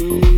Ooh.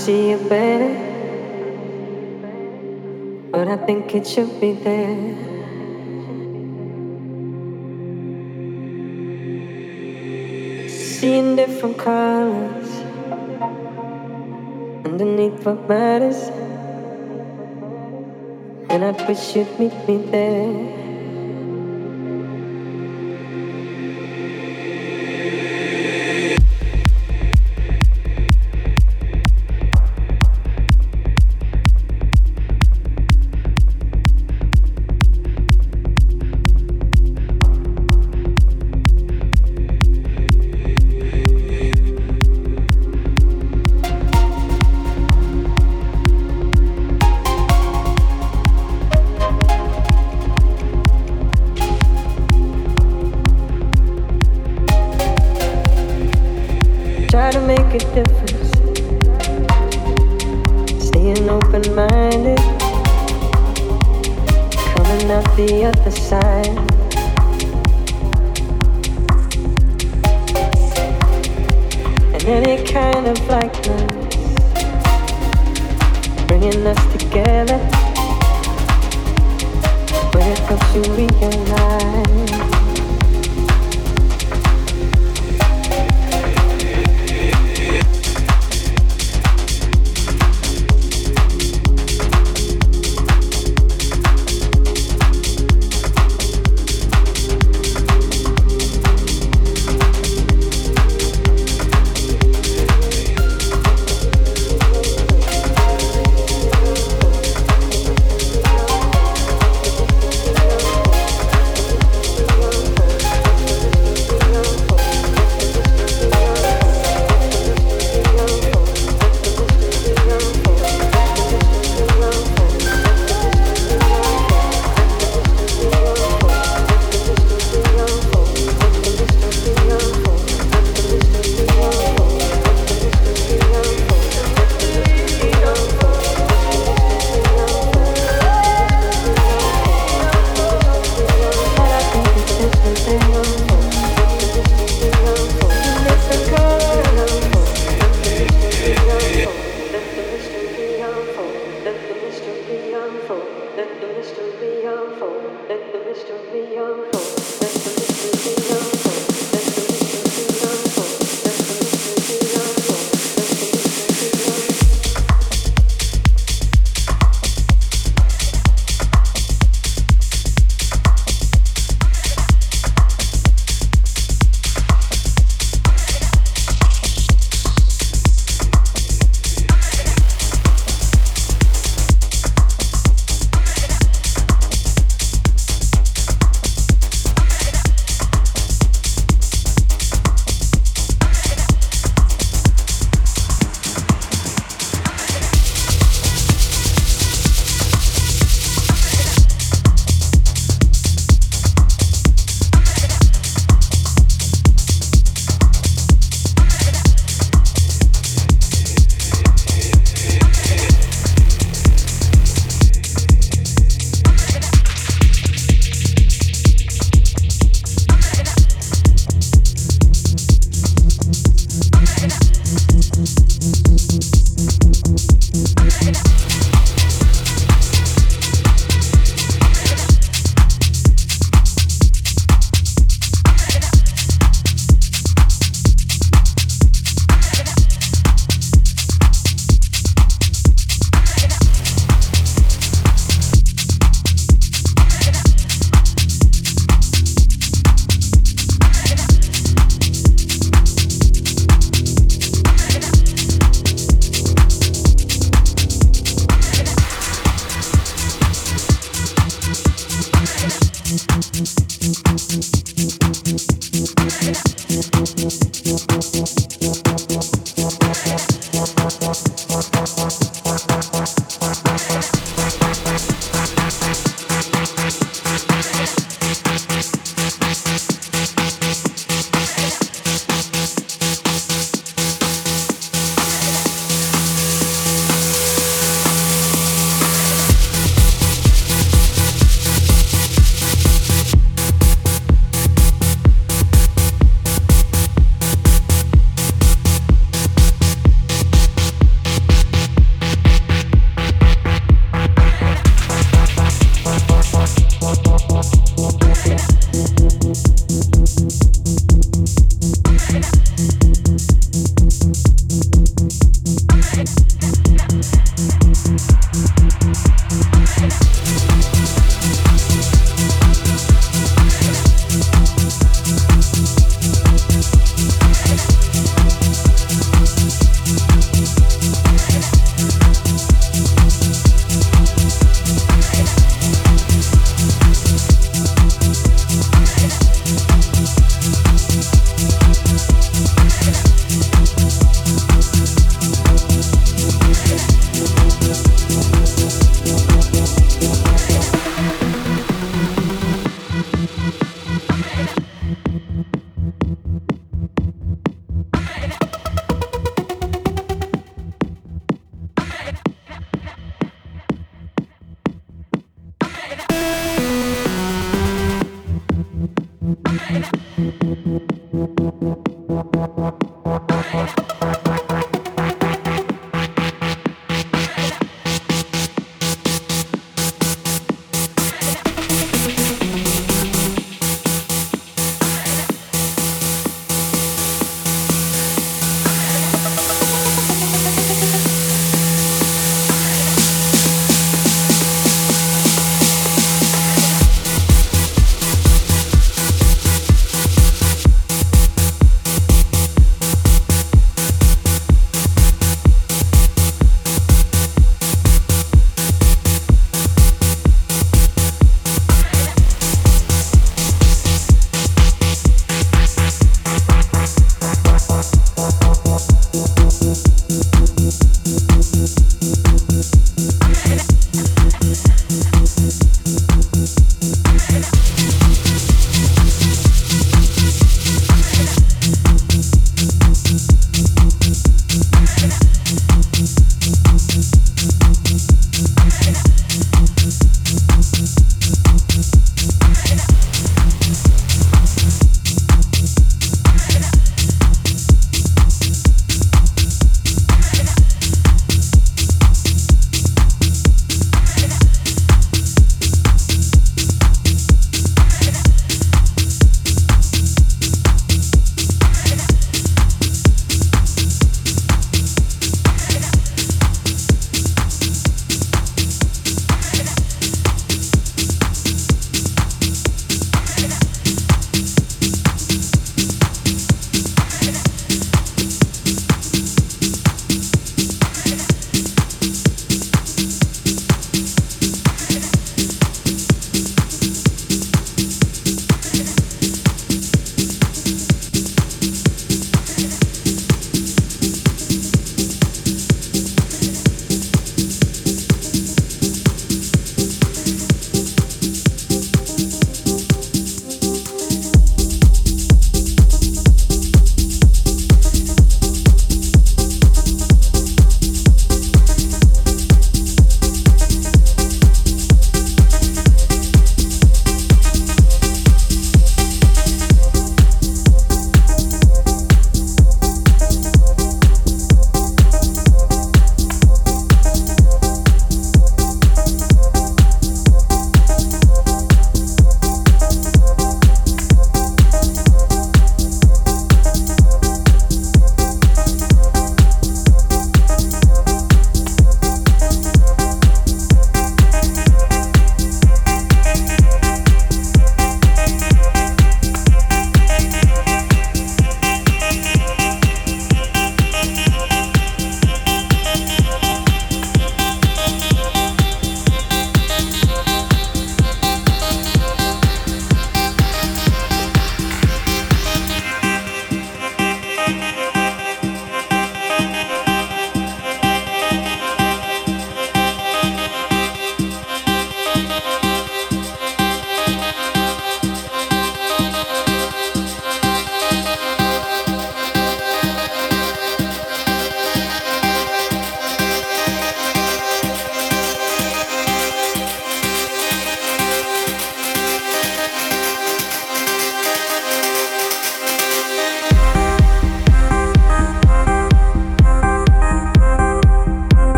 See it better, but I think it should be there. Seeing different colors underneath what matters, and I wish you'd meet me there.